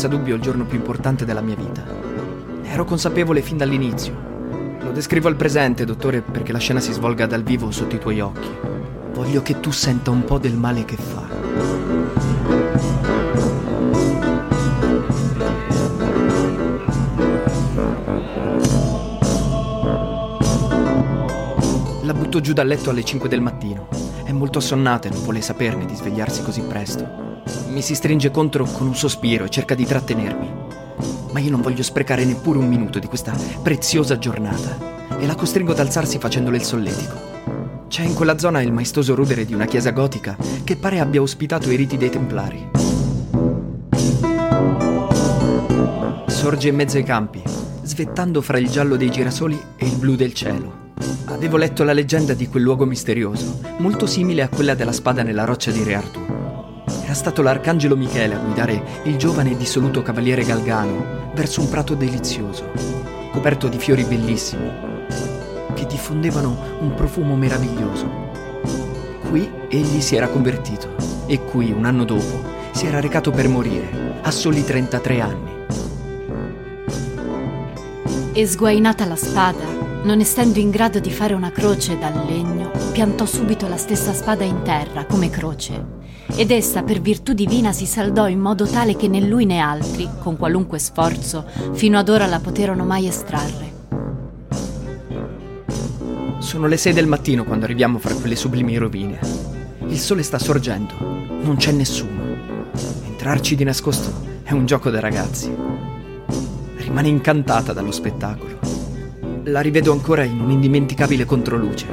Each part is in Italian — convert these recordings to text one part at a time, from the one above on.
senza dubbio il giorno più importante della mia vita. Ero consapevole fin dall'inizio. Lo descrivo al presente, dottore, perché la scena si svolga dal vivo sotto i tuoi occhi. Voglio che tu senta un po' del male che fa. La butto giù dal letto alle 5 del mattino. Molto assonnata e non vuole saperne di svegliarsi così presto. Mi si stringe contro con un sospiro e cerca di trattenermi. Ma io non voglio sprecare neppure un minuto di questa preziosa giornata e la costringo ad alzarsi facendole il solletico. C'è in quella zona il maestoso rudere di una chiesa gotica che pare abbia ospitato i riti dei Templari. Sorge in mezzo ai campi, svettando fra il giallo dei girasoli e il blu del cielo. Avevo letto la leggenda di quel luogo misterioso, molto simile a quella della spada nella roccia di Re Artù. Era stato l'arcangelo Michele a guidare il giovane e dissoluto cavaliere Galgano verso un prato delizioso, coperto di fiori bellissimi, che diffondevano un profumo meraviglioso. Qui egli si era convertito e qui, un anno dopo, si era recato per morire, a soli 33 anni. E sguainata la spada, non essendo in grado di fare una croce dal legno, piantò subito la stessa spada in terra come croce. Ed essa per virtù divina si saldò in modo tale che né lui né altri, con qualunque sforzo, fino ad ora la poterono mai estrarre. Sono le 6 del mattino quando arriviamo fra quelle sublimi rovine. Il sole sta sorgendo, non c'è nessuno. Entrarci di nascosto è un gioco da ragazzi. Rimane incantata dallo spettacolo. La rivedo ancora in un'indimenticabile controluce.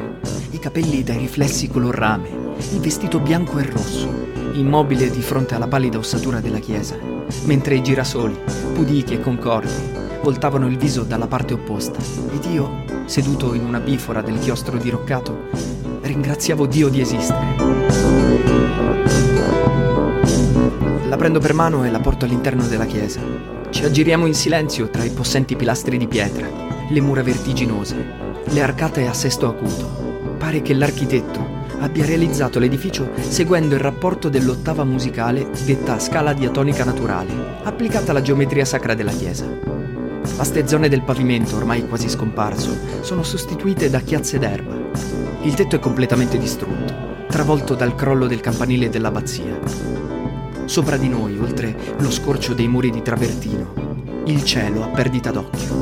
I capelli dai riflessi color rame, il vestito bianco e rosso, immobile di fronte alla pallida ossatura della chiesa, mentre i girasoli, puditi e concordi, voltavano il viso dalla parte opposta ed io, seduto in una bifora del chiostro diroccato, ringraziavo Dio di esistere. La prendo per mano e la porto all'interno della chiesa. Ci aggiriamo in silenzio tra i possenti pilastri di pietra, le mura vertiginose, le arcate a sesto acuto. Pare che l'architetto abbia realizzato l'edificio seguendo il rapporto dell'ottava musicale detta scala diatonica naturale, applicata alla geometria sacra della chiesa. Vaste zone del pavimento, ormai quasi scomparso, sono sostituite da chiazze d'erba. Il tetto è completamente distrutto, travolto dal crollo del campanile dell'abbazia. Sopra di noi, oltre lo scorcio dei muri di travertino, il cielo a perdita d'occhio.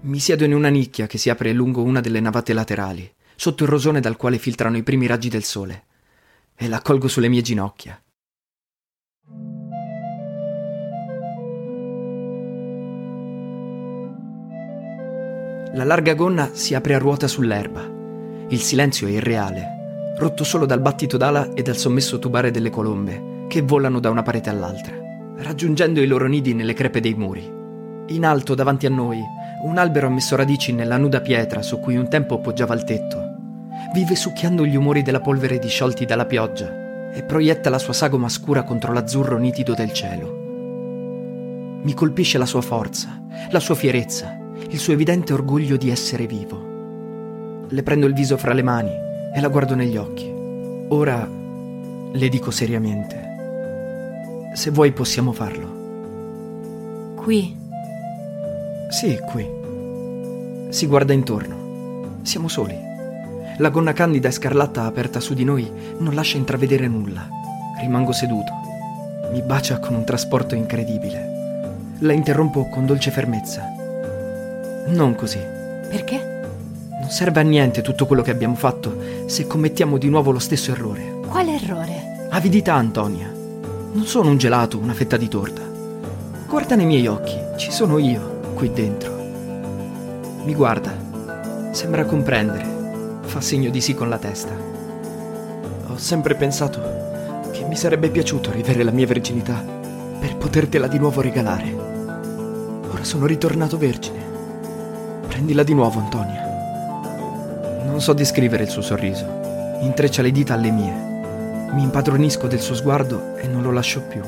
Mi siedo in una nicchia che si apre lungo una delle navate laterali, sotto il rosone dal quale filtrano i primi raggi del sole, e la colgo sulle mie ginocchia. La larga gonna si apre a ruota sull'erba. Il silenzio è irreale, rotto solo dal battito d'ala e dal sommesso tubare delle colombe che volano da una parete all'altra, raggiungendo i loro nidi nelle crepe dei muri. In alto davanti a noi, un albero ha messo radici nella nuda pietra su cui un tempo poggiava il tetto. Vive succhiando gli umori della polvere disciolti dalla pioggia e proietta la sua sagoma scura contro l'azzurro nitido del cielo. Mi colpisce la sua forza, la sua fierezza, il suo evidente orgoglio di essere vivo. Le prendo il viso fra le mani e la guardo negli occhi. Ora le dico seriamente, se vuoi possiamo farlo. Qui, Sì, qui. Si guarda intorno. Siamo soli. La gonna candida e scarlatta aperta su di noi non lascia intravedere nulla. Rimango seduto. Mi bacia con un trasporto incredibile. La interrompo con dolce fermezza. Non così. perché? Non serve a niente tutto quello che abbiamo fatto se commettiamo di nuovo lo stesso errore. Quale errore? Avidità, Antonia. Non sono un gelato, una fetta di torta. Guarda nei miei occhi, ci sono io, qui dentro. Mi guarda, sembra comprendere, fa segno di sì con la testa. Ho sempre pensato che mi sarebbe piaciuto rivere la mia verginità per potertela di nuovo regalare. Ora sono ritornato vergine. Prendila di nuovo, Antonia. Non so descrivere il suo sorriso. Intreccia le dita alle mie. Mi impadronisco del suo sguardo e non lo lascio più.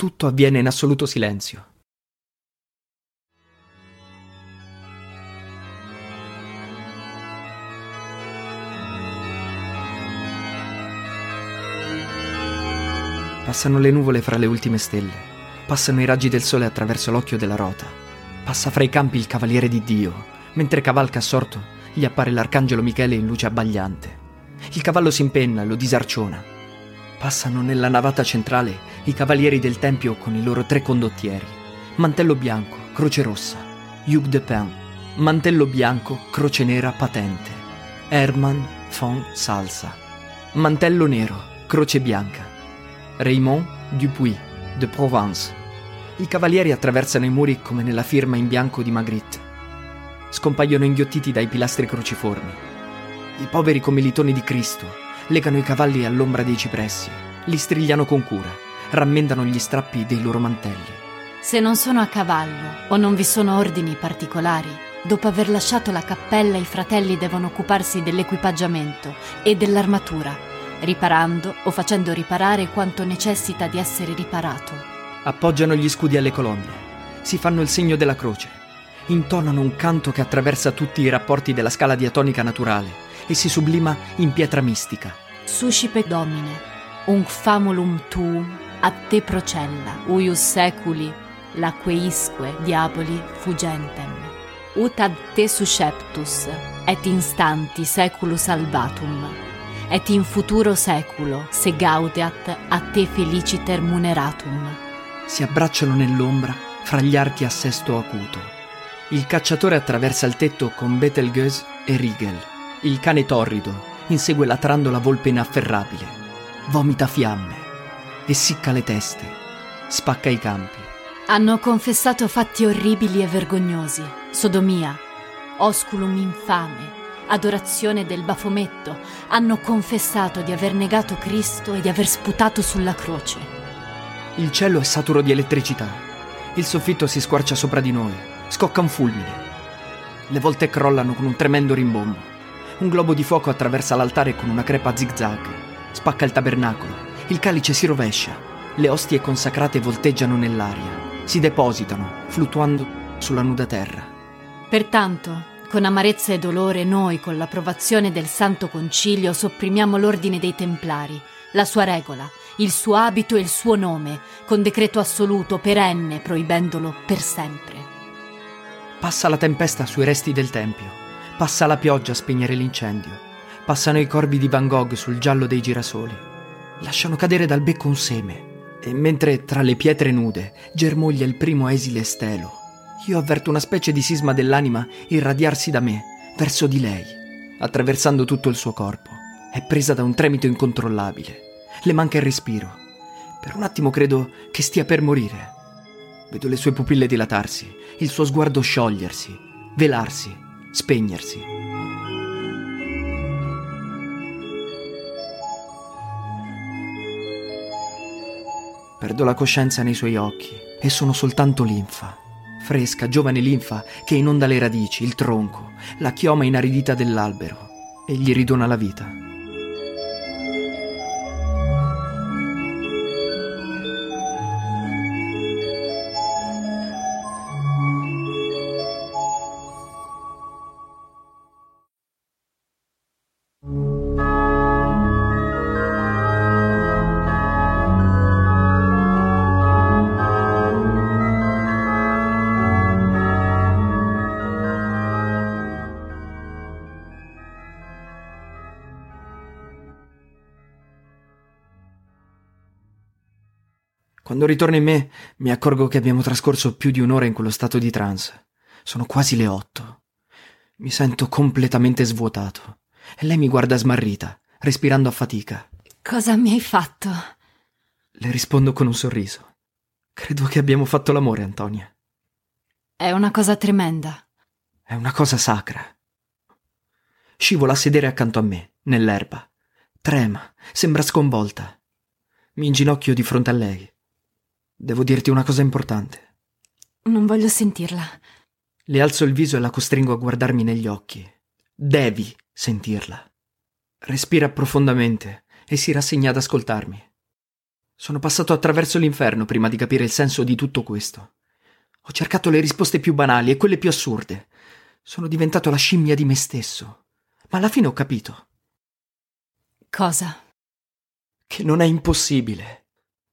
tutto avviene in assoluto silenzio. Passano le nuvole fra le ultime stelle, passano i raggi del sole attraverso l'occhio della rota, passa fra i campi il cavaliere di Dio, mentre cavalca assorto gli appare l'arcangelo Michele in luce abbagliante. Il cavallo si impenna e lo disarciona. Passano nella navata centrale i cavalieri del tempio con i loro tre condottieri. Mantello bianco, croce rossa. Hugh de Pin. Mantello bianco, croce nera, patente. Herman von Salsa. Mantello nero, croce bianca. Raymond Dupuis, de Provence. I cavalieri attraversano i muri come nella firma in bianco di Magritte. Scompaiono inghiottiti dai pilastri cruciformi. I poveri commilitoni di Cristo legano i cavalli all'ombra dei cipressi, li strigliano con cura, rammendano gli strappi dei loro mantelli. Se non sono a cavallo o non vi sono ordini particolari, dopo aver lasciato la cappella i fratelli devono occuparsi dell'equipaggiamento e dell'armatura riparando o facendo riparare quanto necessita di essere riparato. Appoggiano gli scudi alle colonne, si fanno il segno della croce, intonano un canto che attraversa tutti i rapporti della scala diatonica naturale e si sublima in pietra mistica. Suscipe domine, un famulum tuum a te procella, uius seculi, laqueisque diaboli fugentem. Ut ad te susceptus, et instanti seculus albatum et in futuro seculo, se gaudeat a te feliciter muneratum. Si abbracciano nell'ombra fra gli archi a sesto acuto. Il cacciatore attraversa il tetto con Betelgeuse e Riegel. Il cane torrido insegue latrando la volpe inafferrabile. Vomita fiamme, essicca le teste, spacca i campi. Hanno confessato fatti orribili e vergognosi, sodomia, osculum infame, adorazione del bafometto, hanno confessato di aver negato Cristo e di aver sputato sulla croce. Il cielo è saturo di elettricità. Il soffitto si squarcia sopra di noi. Scocca un fulmine. Le volte crollano con un tremendo rimbombo. Un globo di fuoco attraversa l'altare con una crepa zigzag. Spacca il tabernacolo. Il calice si rovescia. Le ostie consacrate volteggiano nell'aria. Si depositano, fluttuando sulla nuda terra. Pertanto, con amarezza e dolore noi, con l'approvazione del Santo Concilio, sopprimiamo l'ordine dei Templari, la sua regola, il suo abito e il suo nome, con decreto assoluto, perenne, proibendolo per sempre. Passa la tempesta sui resti del Tempio, passa la pioggia a spegnere l'incendio, passano i corbi di Van Gogh sul giallo dei girasoli, lasciano cadere dal becco un seme, e mentre tra le pietre nude germoglia il primo esile stelo, io avverto una specie di sisma dell'anima irradiarsi da me, verso di lei, attraversando tutto il suo corpo. È presa da un tremito incontrollabile. Le manca il respiro. Per un attimo credo che stia per morire. Vedo le sue pupille dilatarsi, il suo sguardo sciogliersi, velarsi, spegnersi. Perdo la coscienza nei suoi occhi e sono soltanto linfa fresca, giovane linfa che inonda le radici, il tronco, la chioma inaridita dell'albero e gli ridona la vita. Quando ritorno in me, mi accorgo che abbiamo trascorso più di un'ora in quello stato di trance. Sono quasi le otto. Mi sento completamente svuotato. E lei mi guarda smarrita, respirando a fatica. Cosa mi hai fatto? Le rispondo con un sorriso. Credo che abbiamo fatto l'amore, Antonia. È una cosa tremenda. È una cosa sacra. Scivola a sedere accanto a me, nell'erba. Trema, sembra sconvolta. Mi inginocchio di fronte a lei. Devo dirti una cosa importante. Non voglio sentirla. Le alzo il viso e la costringo a guardarmi negli occhi. Devi sentirla. Respira profondamente e si rassegna ad ascoltarmi. Sono passato attraverso l'inferno prima di capire il senso di tutto questo. Ho cercato le risposte più banali e quelle più assurde. Sono diventato la scimmia di me stesso. Ma alla fine ho capito. Cosa? Che non è impossibile.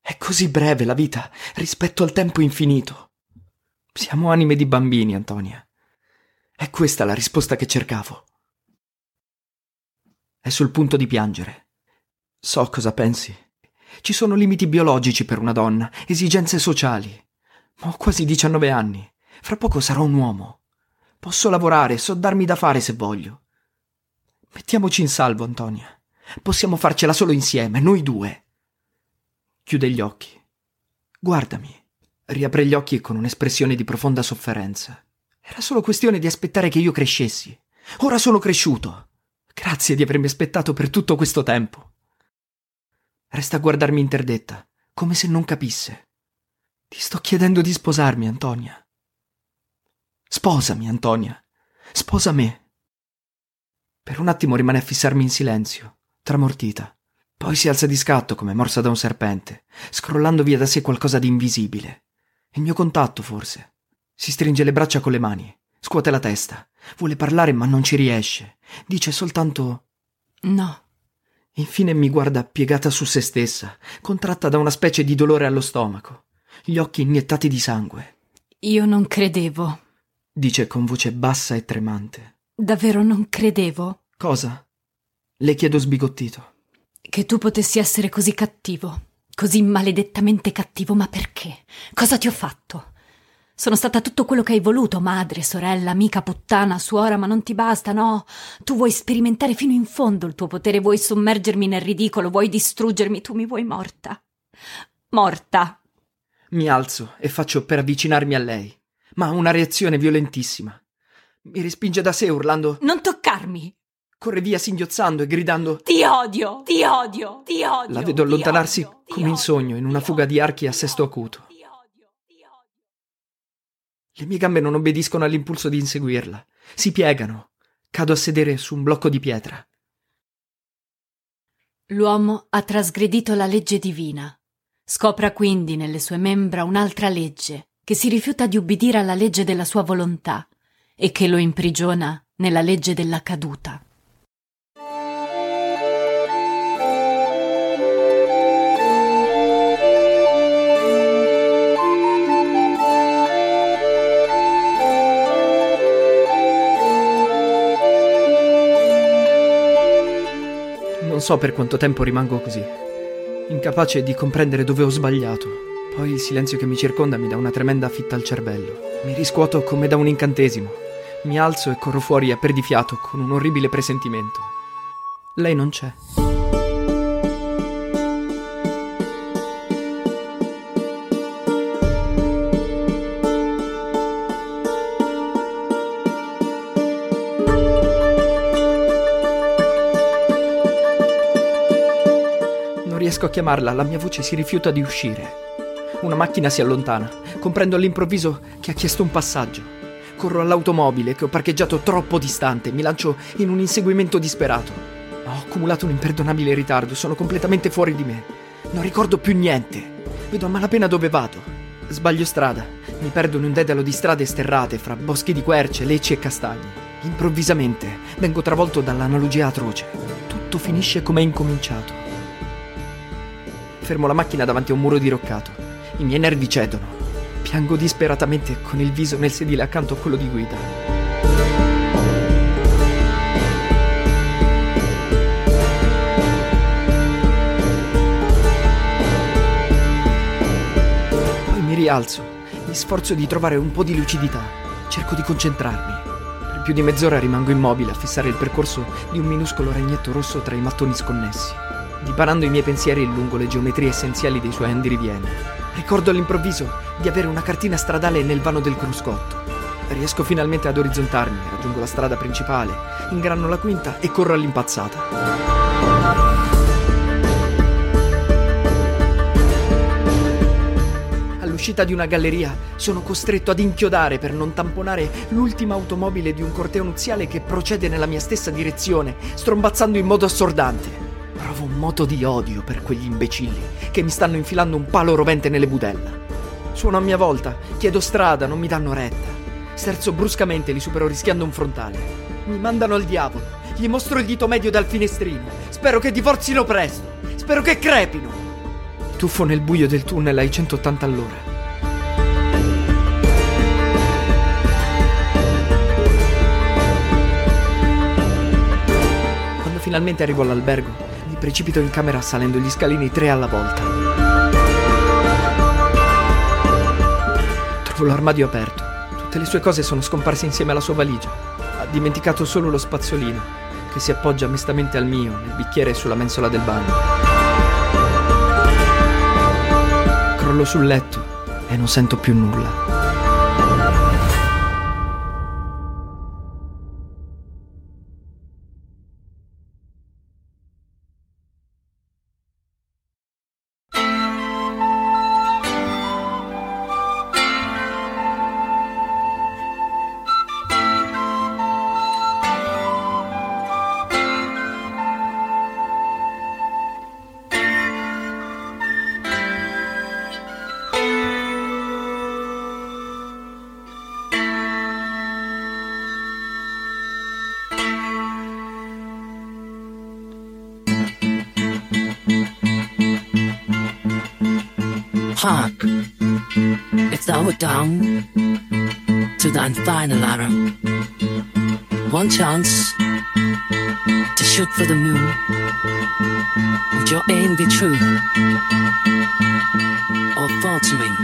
È così breve la vita rispetto al tempo infinito. Siamo anime di bambini, Antonia. È questa la risposta che cercavo. È sul punto di piangere. So cosa pensi. Ci sono limiti biologici per una donna, esigenze sociali. Ma ho quasi 19 anni. Fra poco sarò un uomo. Posso lavorare, so darmi da fare se voglio. Mettiamoci in salvo, Antonia. Possiamo farcela solo insieme, noi due. Chiude gli occhi. Guardami. Riapre gli occhi con un'espressione di profonda sofferenza. Era solo questione di aspettare che io crescessi. Ora sono cresciuto. Grazie di avermi aspettato per tutto questo tempo. Resta a guardarmi interdetta, come se non capisse. Ti sto chiedendo di sposarmi, Antonia. Sposami, Antonia. Sposa me. Per un attimo rimane a fissarmi in silenzio, tramortita. Poi si alza di scatto come morsa da un serpente, scrollando via da sé qualcosa di invisibile. Il mio contatto, forse. Si stringe le braccia con le mani, scuote la testa. Vuole parlare ma non ci riesce. Dice soltanto No. Infine mi guarda piegata su se stessa, contratta da una specie di dolore allo stomaco, gli occhi iniettati di sangue. Io non credevo. Dice con voce bassa e tremante. Davvero non credevo. Cosa? Le chiedo sbigottito. Che tu potessi essere così cattivo. Così maledettamente cattivo, ma perché? Cosa ti ho fatto? Sono stata tutto quello che hai voluto, madre, sorella, amica, puttana, suora, ma non ti basta, no? Tu vuoi sperimentare fino in fondo il tuo potere, vuoi sommergermi nel ridicolo, vuoi distruggermi, tu mi vuoi morta. Morta. Mi alzo e faccio per avvicinarmi a lei, ma ha una reazione violentissima. Mi respinge da sé urlando Non toccarmi! Corre via singhiozzando e gridando Ti odio! Ti odio! Ti odio! La vedo allontanarsi odio, come in sogno, in una fuga di archi a sesto acuto. Le mie gambe non obbediscono all'impulso di inseguirla. Si piegano. Cado a sedere su un blocco di pietra. L'uomo ha trasgredito la legge divina. Scopra quindi nelle sue membra un'altra legge che si rifiuta di ubbidire alla legge della sua volontà e che lo imprigiona nella legge della caduta. So per quanto tempo rimango così, incapace di comprendere dove ho sbagliato. Poi il silenzio che mi circonda mi dà una tremenda fitta al cervello. Mi riscuoto come da un incantesimo. Mi alzo e corro fuori a perdifiato con un orribile presentimento. Lei non c'è. Riesco a chiamarla, la mia voce si rifiuta di uscire. Una macchina si allontana. Comprendo all'improvviso che ha chiesto un passaggio. Corro all'automobile che ho parcheggiato troppo distante, mi lancio in un inseguimento disperato. Ho accumulato un imperdonabile ritardo, sono completamente fuori di me. Non ricordo più niente. Vedo a malapena dove vado. Sbaglio strada. Mi perdo in un dedalo di strade sterrate fra boschi di querce, lecci e castagni. Improvvisamente vengo travolto dall'analogia atroce. Tutto finisce come è incominciato. Fermo la macchina davanti a un muro diroccato. I miei nervi cedono. Piango disperatamente con il viso nel sedile accanto a quello di guida. Poi mi rialzo, mi sforzo di trovare un po' di lucidità, cerco di concentrarmi. Per più di mezz'ora rimango immobile a fissare il percorso di un minuscolo ragnetto rosso tra i mattoni sconnessi, dipanando i miei pensieri lungo le geometrie essenziali dei suoi andirivieni. Ricordo all'improvviso di avere una cartina stradale nel vano del cruscotto. Riesco finalmente ad orizzontarmi, raggiungo la strada principale, ingranno la quinta e corro all'impazzata. All'uscita di una galleria sono costretto ad inchiodare per non tamponare l'ultima automobile di un corteo nuziale che procede nella mia stessa direzione, strombazzando in modo assordante. Provo un moto di odio per quegli imbecilli che mi stanno infilando un palo rovente nelle budella. Suono a mia volta, chiedo strada, non mi danno retta. Sterzo bruscamente, li supero rischiando un frontale. Mi mandano al diavolo, gli mostro il dito medio dal finestrino. Spero che divorzino presto, spero che crepino. Tuffo nel buio del tunnel ai 180 all'ora. Quando finalmente arrivo all'albergo, precipito in camera salendo gli scalini tre alla volta. Trovo l'armadio aperto. Tutte le sue cose sono scomparse insieme alla sua valigia. Ha dimenticato solo lo spazzolino, che si appoggia mestamente al mio, nel bicchiere sulla mensola del bagno. Crollo sul letto e non sento più nulla. Hark, it's our dawn to thine final arrow. One chance to shoot for the moon. Would your aim be true or faltering?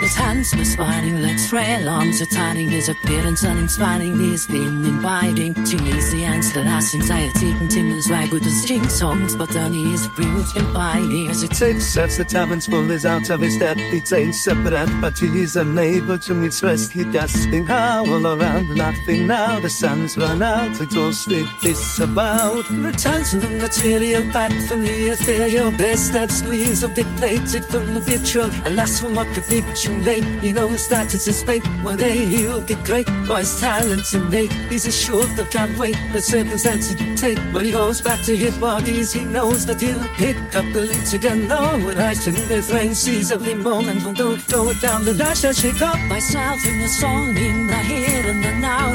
His hands were smiling, legs frail, arms are tightening, his appearance uninspiring, he's been inviting to easy answer as anxiety continues right with the string songs, but then he is bruised and biting as it takes sets the taverns full is out of his depth. He takes separate, but he's unable to meet rest. He gasping howl around, laughing now. The sun's run out, exhausted, disavowed. Returns from the material back from the ethereal best that squeeze a bit plated from the virtual. Alas, from what the picture late, he knows that it's his fate. One day he'll get great, for his talents innate. He's assured that can't wait the circumstances take. When he goes back to his bodies, he knows that he'll pick up the leads again. No, when I sing this rain, sees every moment don't throw it down the dash I shake up myself in the song, in the here and the now.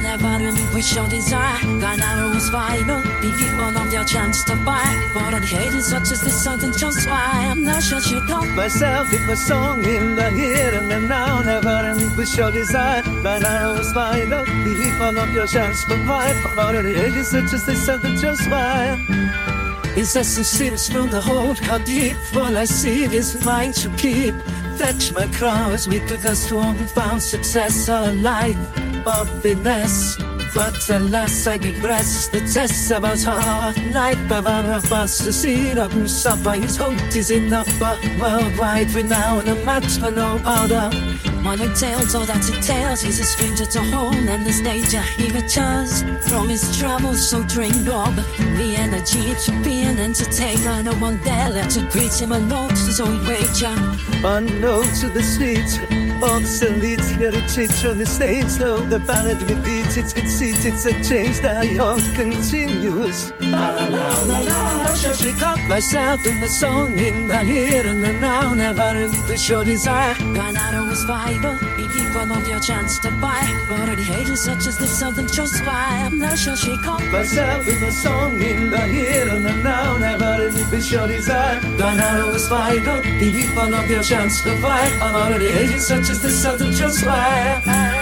Never your desire. That arrow is final. Be given of your chance to buy. For an hate such as this, something just why I'm not sure shake up. Myself in my song in the here and the now. Never relinquish your desire. That arrow is final. Believe all of your chance to fight. For an hate such as this, something just why. His essence seems from the hold how deep All I see is mine to keep Fetch my crows weak because strong found success or life or happiness but alas I regress the test hard life about a fast to see the who's up by his hope is enough but worldwide renown a match for no one it tells all that it tells he's a stranger to home and this danger he returns from his travels so drained of the energy to be an entertainer no one left to greet him A alone so he wager Unknown to the streets Obsolete heritage on the stage So the ballad repeats its conceit It's a change that young continues. La la la la la I shake myself in the song In the here and the now. Never relinquish your desire Gone out of was vital On of your chance to buy. Already hated such as this Something just why. I'm not shall she up Myself in the song in the here and the now Never relinquish your desire. Gone out of was vital Be deep on of your chance to buy I'm already hated such as this Something just why